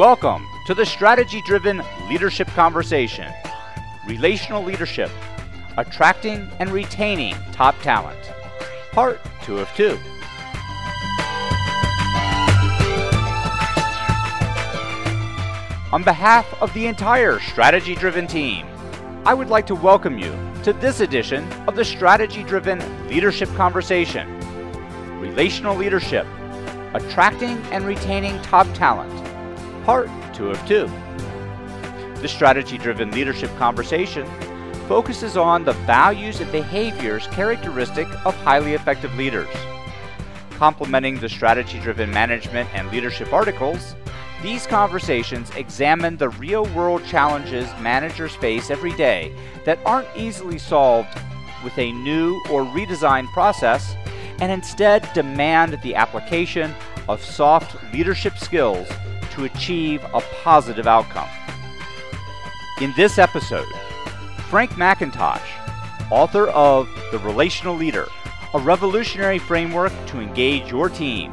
Welcome to the Strategy Driven Leadership Conversation Relational Leadership Attracting and Retaining Top Talent. Part 2 of 2. On behalf of the entire Strategy Driven team, I would like to welcome you to this edition of the Strategy Driven Leadership Conversation Relational Leadership Attracting and Retaining Top Talent, Part 2 of 2. The Strategy Driven Leadership Conversation focuses on the values and behaviors characteristic of highly effective leaders. Complementing the strategy driven management and leadership articles, these conversations examine the real world challenges managers face every day that aren't easily solved with a new or redesigned process and instead demand the application of soft leadership skills to achieve a positive outcome. In this episode, Frank McIntosh, author of The Relational Leader, a revolutionary framework to engage your team,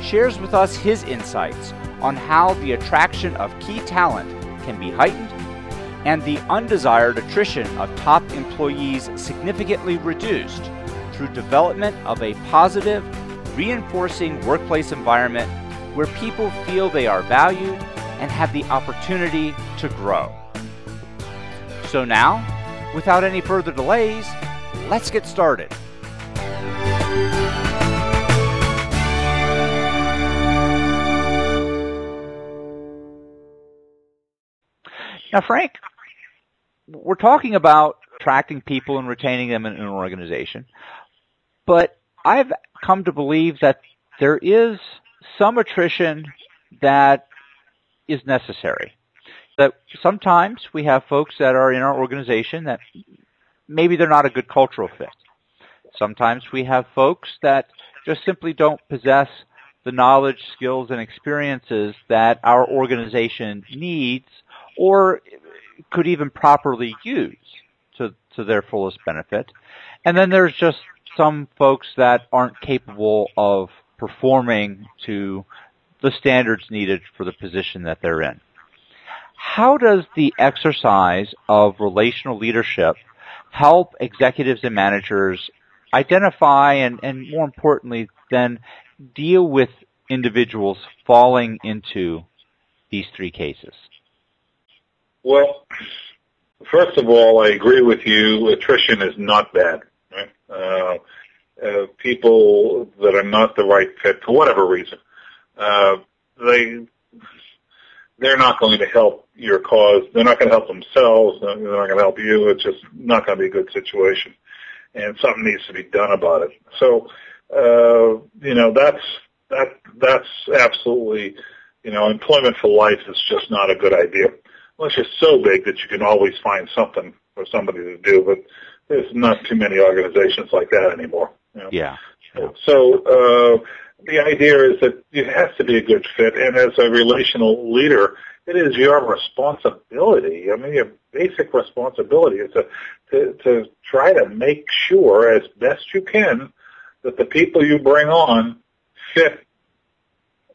shares with us his insights on how the attraction of key talent can be heightened and the undesired attrition of top employees significantly reduced through development of a positive, reinforcing workplace environment where people feel they are valued and have the opportunity to grow. So now, without any further delays, let's get started. Now, Frank, we're talking about attracting people and retaining them in an organization, but I've come to believe that there is some attrition that is necessary. That sometimes we have folks that are in our organization that maybe they're not a good cultural fit. Sometimes we have folks that just simply don't possess the knowledge, skills, and experiences that our organization needs or could even properly use to, to their fullest benefit. And then there's just some folks that aren't capable of performing to the standards needed for the position that they're in. How does the exercise of relational leadership help executives and managers identify and, and more importantly, then deal with individuals falling into these three cases? Well, first of all, I agree with you. Attrition is not bad. Right? Uh, uh, people that are not the right fit for whatever reason, uh, they they're not going to help your cause. They're not going to help themselves. They're not going to help you. It's just not going to be a good situation, and something needs to be done about it. So, uh, you know, that's that that's absolutely, you know, employment for life is just not a good idea unless you're so big that you can always find something for somebody to do. But there's not too many organizations like that anymore. You know? Yeah. So uh, the idea is that it has to be a good fit, and as a relational leader, it is your responsibility. I mean, your basic responsibility is to, to to try to make sure as best you can that the people you bring on fit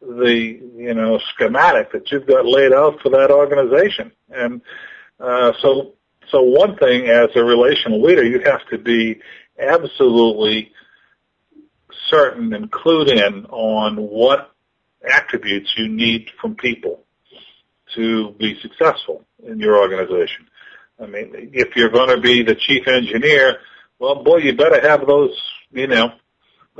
the you know schematic that you've got laid out for that organization. And uh, so so one thing as a relational leader, you have to be absolutely certain and clued in on what attributes you need from people to be successful in your organization. I mean, if you're going to be the chief engineer, well, boy, you better have those, you know,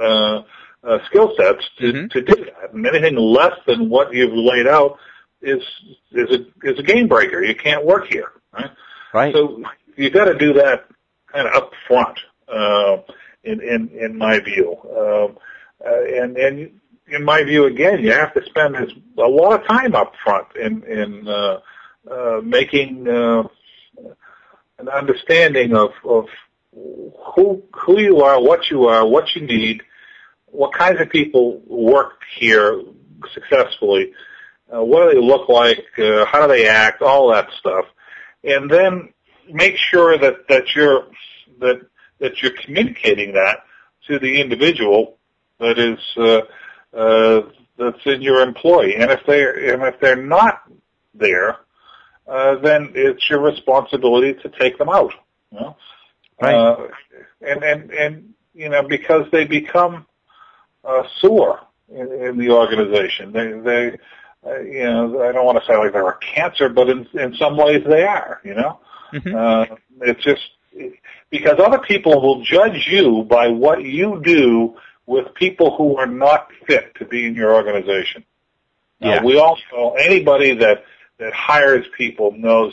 uh, uh, skill sets to, mm-hmm. to do that. And anything less than what you've laid out is is a is a game breaker. You can't work here, right? Right. So you got to do that kind of up front, uh, in in in my view. Um, uh, and and in my view, again, you have to spend a lot of time up front in in uh, uh, making uh, an understanding of of who who you are, what you are, what you need, what kinds of people work here successfully, uh, what do they look like, uh, how do they act, all that stuff, and then make sure that that you're that that you're communicating that to the individual that is uh, uh, that's in your employee, and if they and if they're not there, uh, then it's your responsibility to take them out. You know? Right. Uh, and and and you know because they become uh, sore in, in the organization. They they uh, you know I don't want to say like they're a cancer, but in in some ways they are. You know, Mhm. uh, it's just because other people will judge you by what you do with people who are not fit to be in your organization. Now, Yeah. we all know anybody that that hires people knows,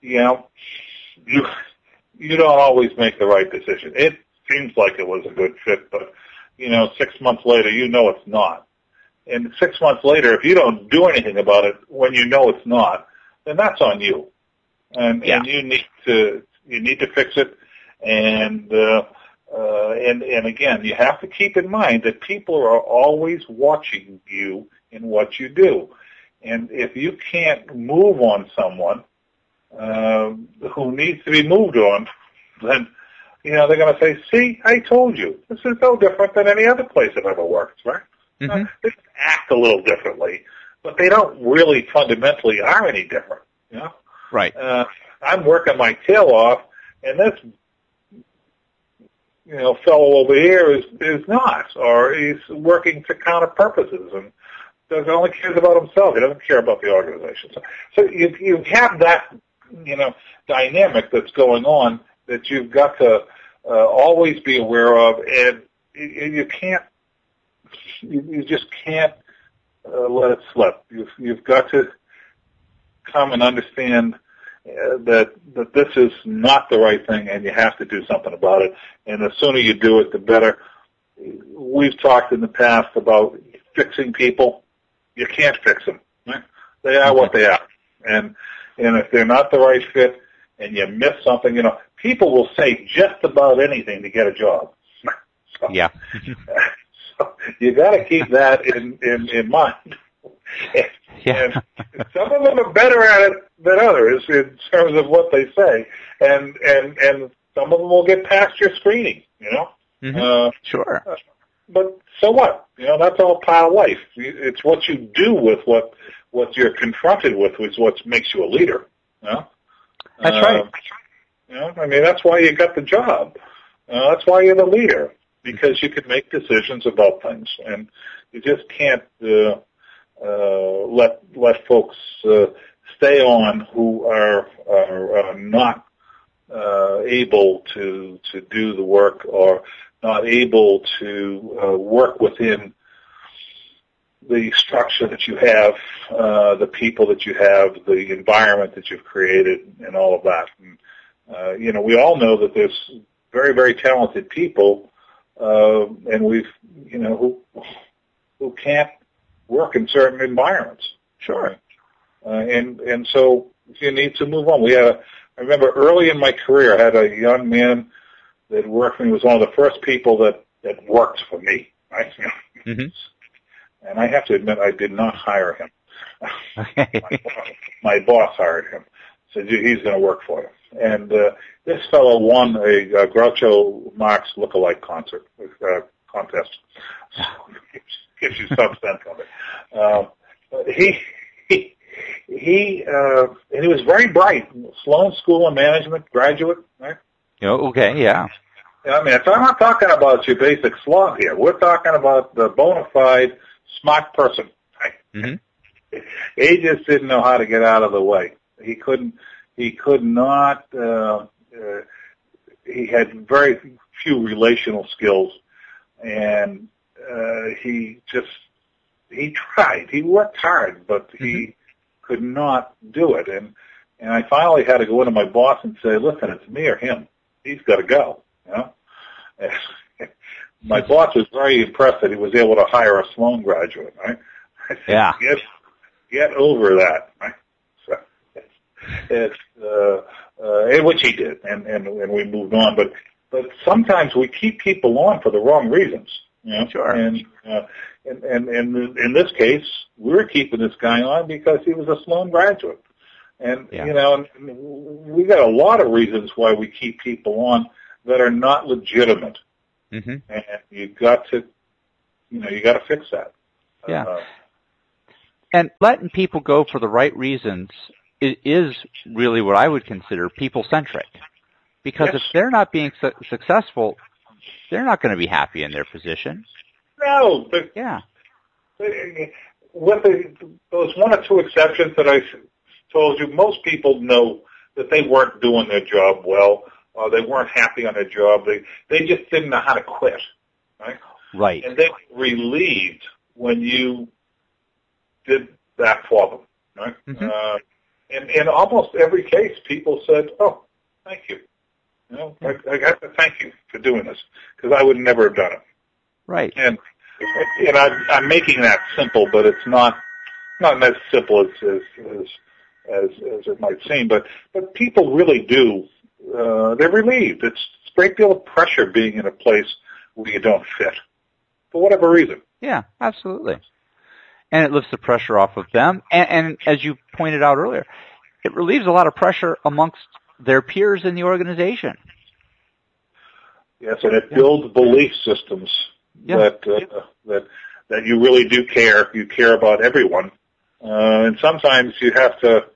you know, you you don't always make the right decision. It seems like it was a good fit, but you know, six months later, you know it's not. And six months later, if you don't do anything about it when you know it's not, then that's on you. And Yeah. and you need to you need to fix it. And uh, uh, and and again, you have to keep in mind that people are always watching you in what you do. And if you can't move on someone uh, who needs to be moved on, then you know they're going to say, "See, I told you. This is no different than any other place I've ever worked." Right? Mhm. They just act a little differently, but they don't really fundamentally are any different. You know, Right. uh, I'm working my tail off, and this you know fellow over here is is not, or he's working to counter purposes and does only cares about himself. He doesn't care about the organization. So, so you you have that you know dynamic that's going on that you've got to uh, always be aware of, and you, you can't you, you just can't uh, let it slip. You've you've got to come and understand Uh, that that this is not the right thing, and you have to do something about it. And the sooner you do it, the better. We've talked in the past about fixing people. You can't fix them. Right? They are what they are, and and if they're not the right fit, and you miss something, you know, people will say just about anything to get a job. So, Yeah. so you got to keep that in in, in mind. Yeah. And some of them are better at it than others in terms of what they say, and and and some of them will get past your screening. You know, Mhm. uh, Sure. but so what? You know, that's all part of life. It's what you do with what what you're confronted with is what makes you a leader. You know? That's Uh, right. You know, I mean, that's why you got the job. Uh, that's why you're the leader because you can make decisions about things, and you just can't uh, uh, let let folks uh, stay on who are are uh, not uh, able to to do the work or not able to uh, work within the structure that you have, uh, the people that you have, the environment that you've created, and all of that. And, uh, you know, we all know that there's very, very talented people, uh, and we've, you know, who who can't work in certain environments. Sure. Uh, and and so you need to move on. We had a, I remember early in my career, I had a young man that worked for me. He was one of the first people that that worked for me. Right? Mhm. And I have to admit, I did not hire him. My, boss, my boss hired him. Said he's going to work for you. And uh, this fellow won a, a Groucho Marx lookalike concert uh, contest. Gives you some sense of it. Uh, but he he he uh, and he was very bright. Sloan School of Management graduate, right? Oh, okay. Yeah. I mean, I'm not talking about your basic slog here. We're talking about the bona fide smart person. Right? hmm He just didn't know how to get out of the way. He couldn't. He could not. Uh, uh, he had very few relational skills, and uh, he just he tried. He worked hard, but he could not do it. And and I finally had to go into my boss and say, "Listen, it's me or him. He's got to go." You know. my boss was very impressed that he was able to hire a Sloan graduate. Right. I said, Yeah. Get get over that. Right. So it's uh, uh, and which he did, and and and we moved on. But but sometimes we keep people on for the wrong reasons. Sure. And, uh, and and and in this case, we were keeping this guy on because he was a Sloan graduate. And Yeah. you know, and we got a lot of reasons why we keep people on that are not legitimate, hmm and you've got to, you know, you got to fix that. Yeah. Uh, and letting people go for the right reasons is really what I would consider people centric. Because yes. if they're not being su- successful, they're not going to be happy in their position. No, but yeah. With the, those one or two exceptions that I told you, most people know that they weren't doing their job well, or they weren't happy on their job. They they just didn't know how to quit, right? Right. And they were relieved when you did that for them, right? Mm-hmm. Uh, and in almost every case, people said, "Oh, thank you." Know, I, I got to thank you for doing this because I would never have done it. Right. And and I'm, I'm making that simple, but it's not not as simple as as as as, as it might seem. But but people really do. Uh, they're relieved. It's, it's a great deal of pressure being in a place where you don't fit for whatever reason. Yeah, absolutely. And it lifts the pressure off of them. And, and as you pointed out earlier, it relieves a lot of pressure amongst their peers in the organization. Yes, and it builds belief systems yeah. that uh, that that you really do care. You care about everyone, uh, and sometimes you have to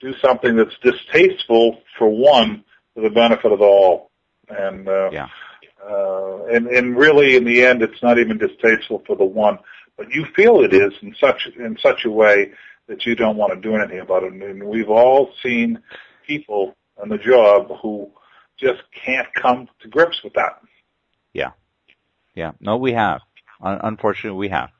do something that's distasteful for one for the benefit of all. And uh, yeah. Uh, and and really, in the end, it's not even distasteful for the one, but you feel it is in such in such a way that you don't want to do anything about it. And we've all seen people on the job who just can't come to grips with that. Yeah. Yeah. No, we have. Unfortunately, we have.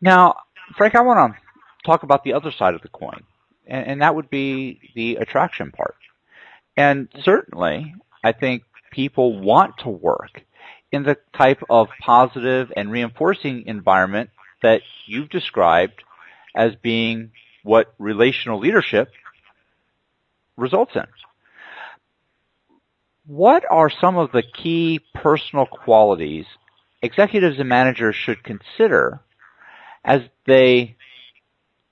Now, Frank, I want to talk about the other side of the coin, and, and that would be the attraction part. And certainly, I think people want to work in the type of positive and reinforcing environment that you've described as being what relational leadership results in. What are some of the key personal qualities executives and managers should consider as they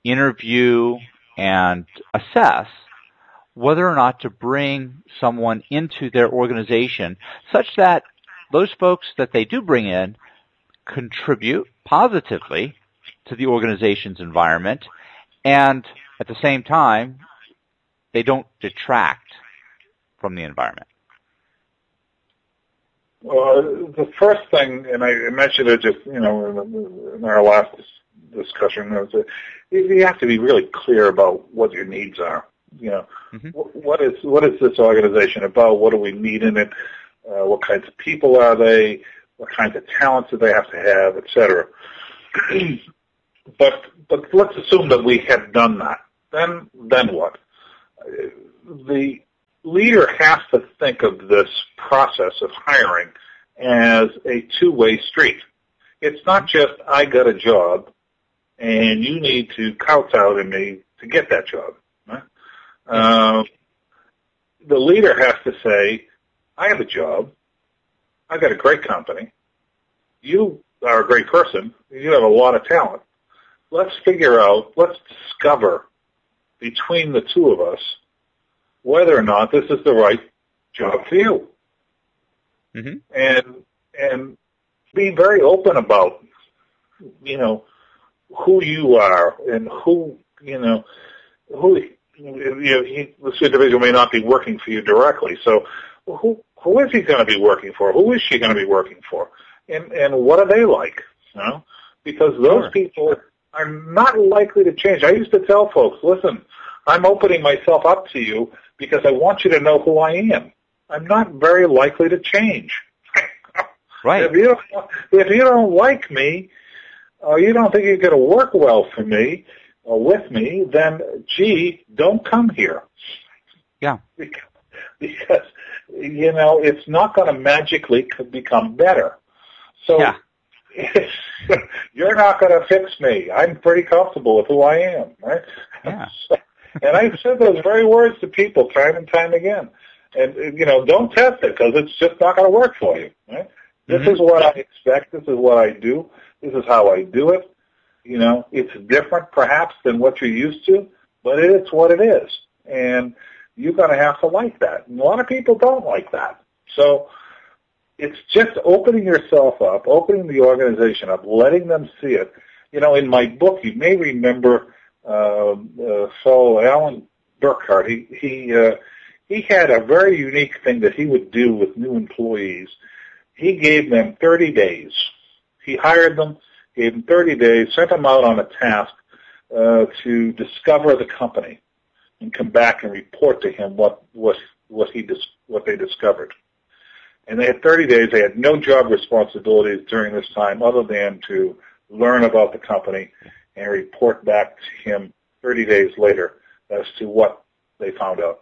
interview and assess whether or not to bring someone into their organization such that those folks that they do bring in contribute positively to the organization's environment and at the same time they don't detract from the environment? Well, the first thing, and I mentioned it just, you know, in our last discussion, was that you have to be really clear about what your needs are. You know, mm-hmm. what is what is this organization about? What do we need in it? Uh, what kinds of people are they? What kinds of talents do they have to have, et cetera? but but let's assume that we have done that. Then then what? The leader has to think of this process of hiring as a two-way street. It's not just I got a job and you need to kowtow to me to get that job. Uh, the leader has to say, I have a job. I got a great company. You are a great person. You have a lot of talent. Let's figure out, let's discover between the two of us whether or not this is the right job for you. Mm-hmm. And and be very open about you know who you are and who you know who you know, he, this individual may not be working for you directly. So who who is he going to be working for? Who is she going to be working for? And and what are they like? You know, because those sure. people are not likely to change. I used to tell folks, listen, I'm opening myself up to you because I want you to know who I am. I'm not very likely to change. Right. if you don't, if you don't like me, or you don't think you're going to work well for me or with me, then gee, don't come here. Yeah. Because, because you know it's not going to magically become better. So yeah. you're not going to fix me. I'm pretty comfortable with who I am, right? Yeah. and I've said those very words to people time and time again. And you know, don't test it because it's just not going to work for you. Right? This mm-hmm. is what I expect. This is what I do. This is how I do it. You know, it's different perhaps than what you're used to, but it's what it is. And you're going to have to like that. And a lot of people don't like that. So it's just opening yourself up, opening the organization up, letting them see it. You know, in my book, you may remember uh, uh, fellow Alan Burkhart. He he uh, he had a very unique thing that he would do with new employees. He gave them 30 days. He hired them, gave them 30 days, sent them out on a task uh, to discover the company and come back and report to him what what what he dis- what they discovered. And they had 30 days. They had no job responsibilities during this time other than to learn about the company and report back to him 30 days later as to what they found out.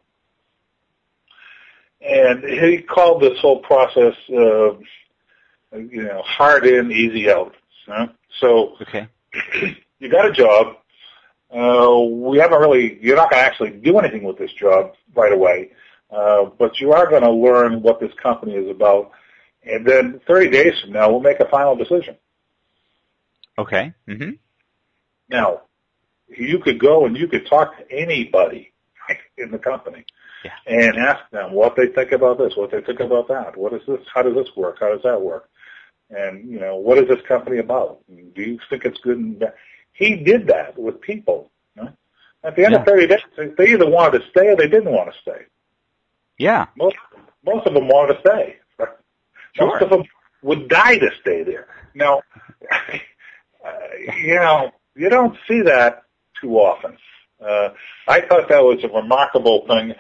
And he called this whole process, uh, you know, hard in, easy out. Huh? So okay. you got a job. Uh, we haven't really, you're not going to actually do anything with this job right away, uh, but you are going to learn what this company is about. And then 30 days from now, we'll make a final decision. Okay. Mm-hmm. Now, you could go and you could talk to anybody in the company yeah. and ask them what they think about this, what they think about that. What is this? How does this work? How does that work? And you know, what is this company about? Do you think it's good and bad? He did that with people. You know? At the end Yeah. of 30 days, they either wanted to stay or they didn't want to stay. Yeah. Most most of them wanted to stay. Most of them would die to stay there. Now, you know, you don't see that too often. Uh, I thought that was a remarkable thing,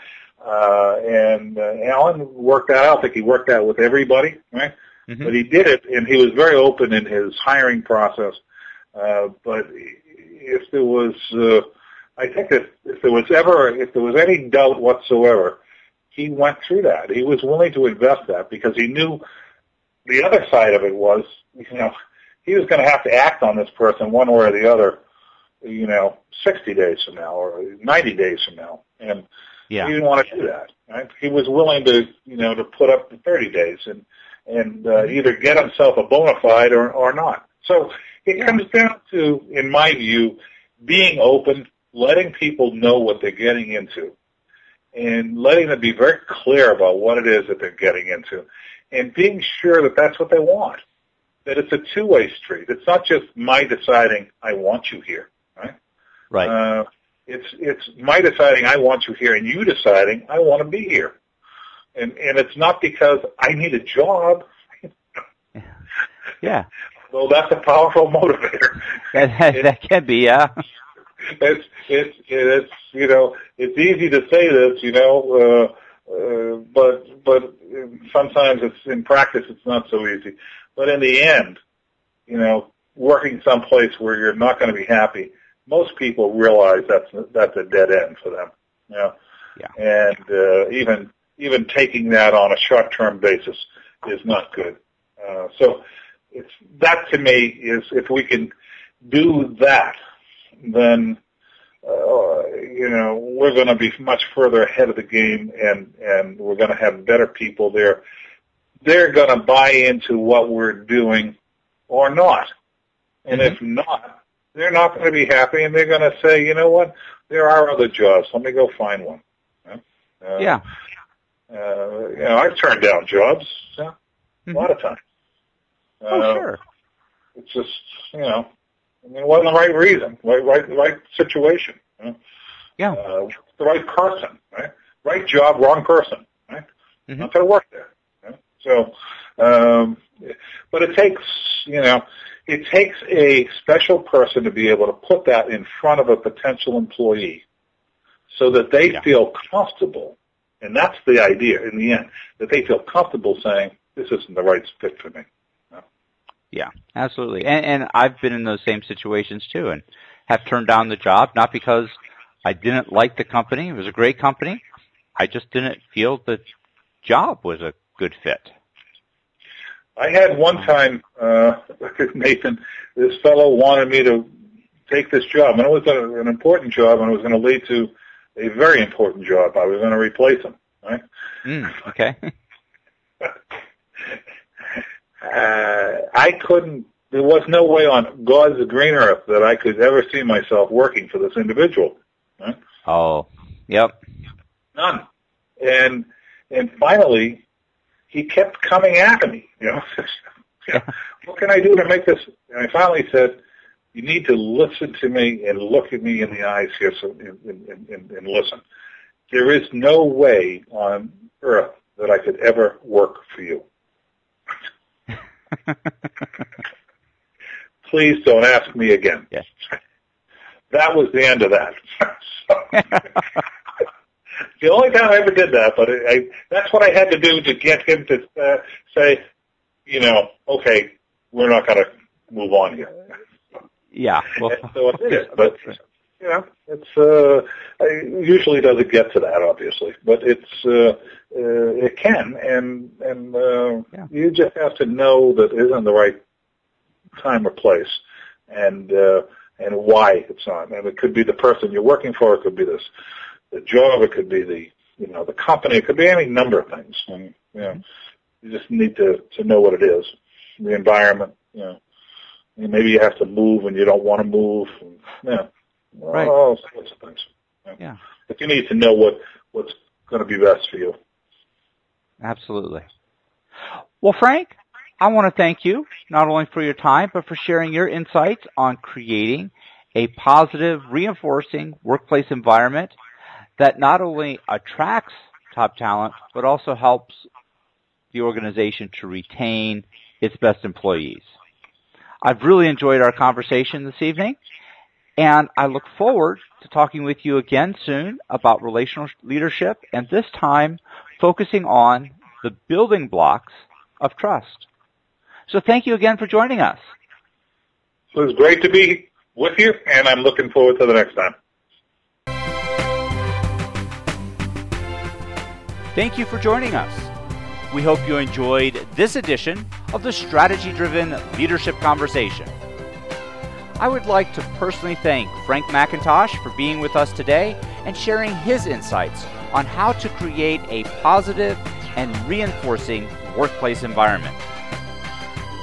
uh, and uh, Alan worked that out. I think he worked that with everybody, right? Mhm. But he did it, and he was very open in his hiring process. Uh, but if there was, uh, I think that if there was ever, if there was any doubt whatsoever, he went through that. He was willing to invest that because he knew the other side of it was, you know, he was going to have to act on this person one way or the other, you know, 60 days from now or 90 days from now. And Yeah. he didn't want to do that. Right? He was willing to, you know, to put up the 30 days and and uh, either get himself a bona fide or or not. So it comes down to, in my view, being open, letting people know what they're getting into, and letting them be very clear about what it is that they're getting into, and being sure that that's what they want. That it's a two-way street. It's not just my deciding I want you here, right? Right. Uh, it's it's my deciding I want you here, and you deciding I want to be here, and and it's not because I need a job. yeah. Well, that's a powerful motivator. That, that, that can be. Yeah. It's it's it's you know it's easy to say this, you know, uh, uh, but but sometimes it's in practice it's not so easy. But in the end, you know, working someplace where you're not going to be happy, most people realize that's that's a dead end for them. You know, Yeah. and uh, even even taking that on a short term basis is not good. Uh, so it's that to me is if we can do that, then uh, you know we're going to be much further ahead of the game, and and we're going to have better people there. They're going to buy into what we're doing, or not. And if not, they're not going to be happy, and they're going to say, you know what, there are other jobs. Let me go find one. Uh, Yeah. Uh, you know, I've turned down jobs yeah, a lot of times. Oh, Uh, sure. It's just, you know, Mean, it wasn't the right reason, right, right, right situation. You know? Yeah. Uh, the right person, right? Right job, wrong person, right? Mhm. Not going to work there. you know? So, um, but it takes, you know, it takes a special person to be able to put that in front of a potential employee so that they Yeah. feel comfortable. And that's the idea in the end, that they feel comfortable saying, this isn't the right fit for me. Absolutely. And, and I've been in those same situations too, and have turned down the job not because I didn't like the company. It was a great company. I just didn't feel the job was a good fit. I had one time, uh, Nathan, this fellow wanted me to take this job, and it was a, an important job, and it was going to lead to a very important job. I was going to replace him, right? Mm, okay. Uh, I couldn't, there was no way on God's green earth that I could ever see myself working for this individual. Right? oh, yep. None. And, and finally, he kept coming at me. You know, what can I do to make this? And I finally said, you need to listen to me and look at me in the eyes here so, and, and, and, and listen. There is no way on earth that I could ever work for you. Please don't ask me again. Yes. That was the end of that. the only time I ever did that, but I, I, that's what I had to do to get him to uh, say, you know, okay, we're not going to move on here. Yeah. Well, so it is, but you know, it's uh, it usually doesn't get to that, obviously, but it's uh, uh, it can, and and uh, yeah. you just have to know that it isn't the right time or place, and uh, and why it's not. And it could be the person you're working for, it could be this the job, it could be the you know the company, it could be any number of things. And you know, you just need to to know what it is, the environment, you know. And maybe you have to move and you don't want to move. And, yeah, right. all sorts of things. Yeah. yeah. But you need to know what what's going to be best for you. Absolutely. Well, Frank, I want to thank you not only for your time, but for sharing your insights on creating a positive, reinforcing workplace environment that not only attracts top talent, but also helps the organization to retain its best employees. I've really enjoyed our conversation this evening, and I look forward to talking with you again soon about relational leadership, and this time focusing on the building blocks of trust. So thank you again for joining us. It was great to be with you, and I'm looking forward to the next time. Thank you for joining us. We hope you enjoyed this edition of the Strategy Driven Leadership Conversation. I would like to personally thank Frank McIntosh for being with us today and sharing his insights on how to create a positive and reinforcing workplace environment.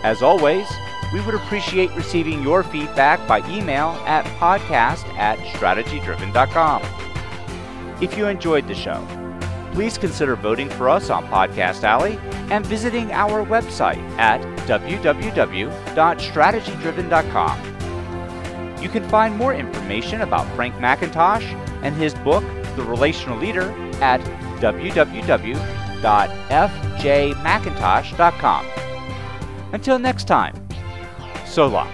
As always, we would appreciate receiving your feedback by email at podcast at strategydriven.com. If you enjoyed the show, please consider voting for us on Podcast Alley and visiting our website at www.strategydriven.com. You can find more information about Frank McIntosh and his book, The Relational Leader, at www.fjmacintosh.com. Until next time, so long.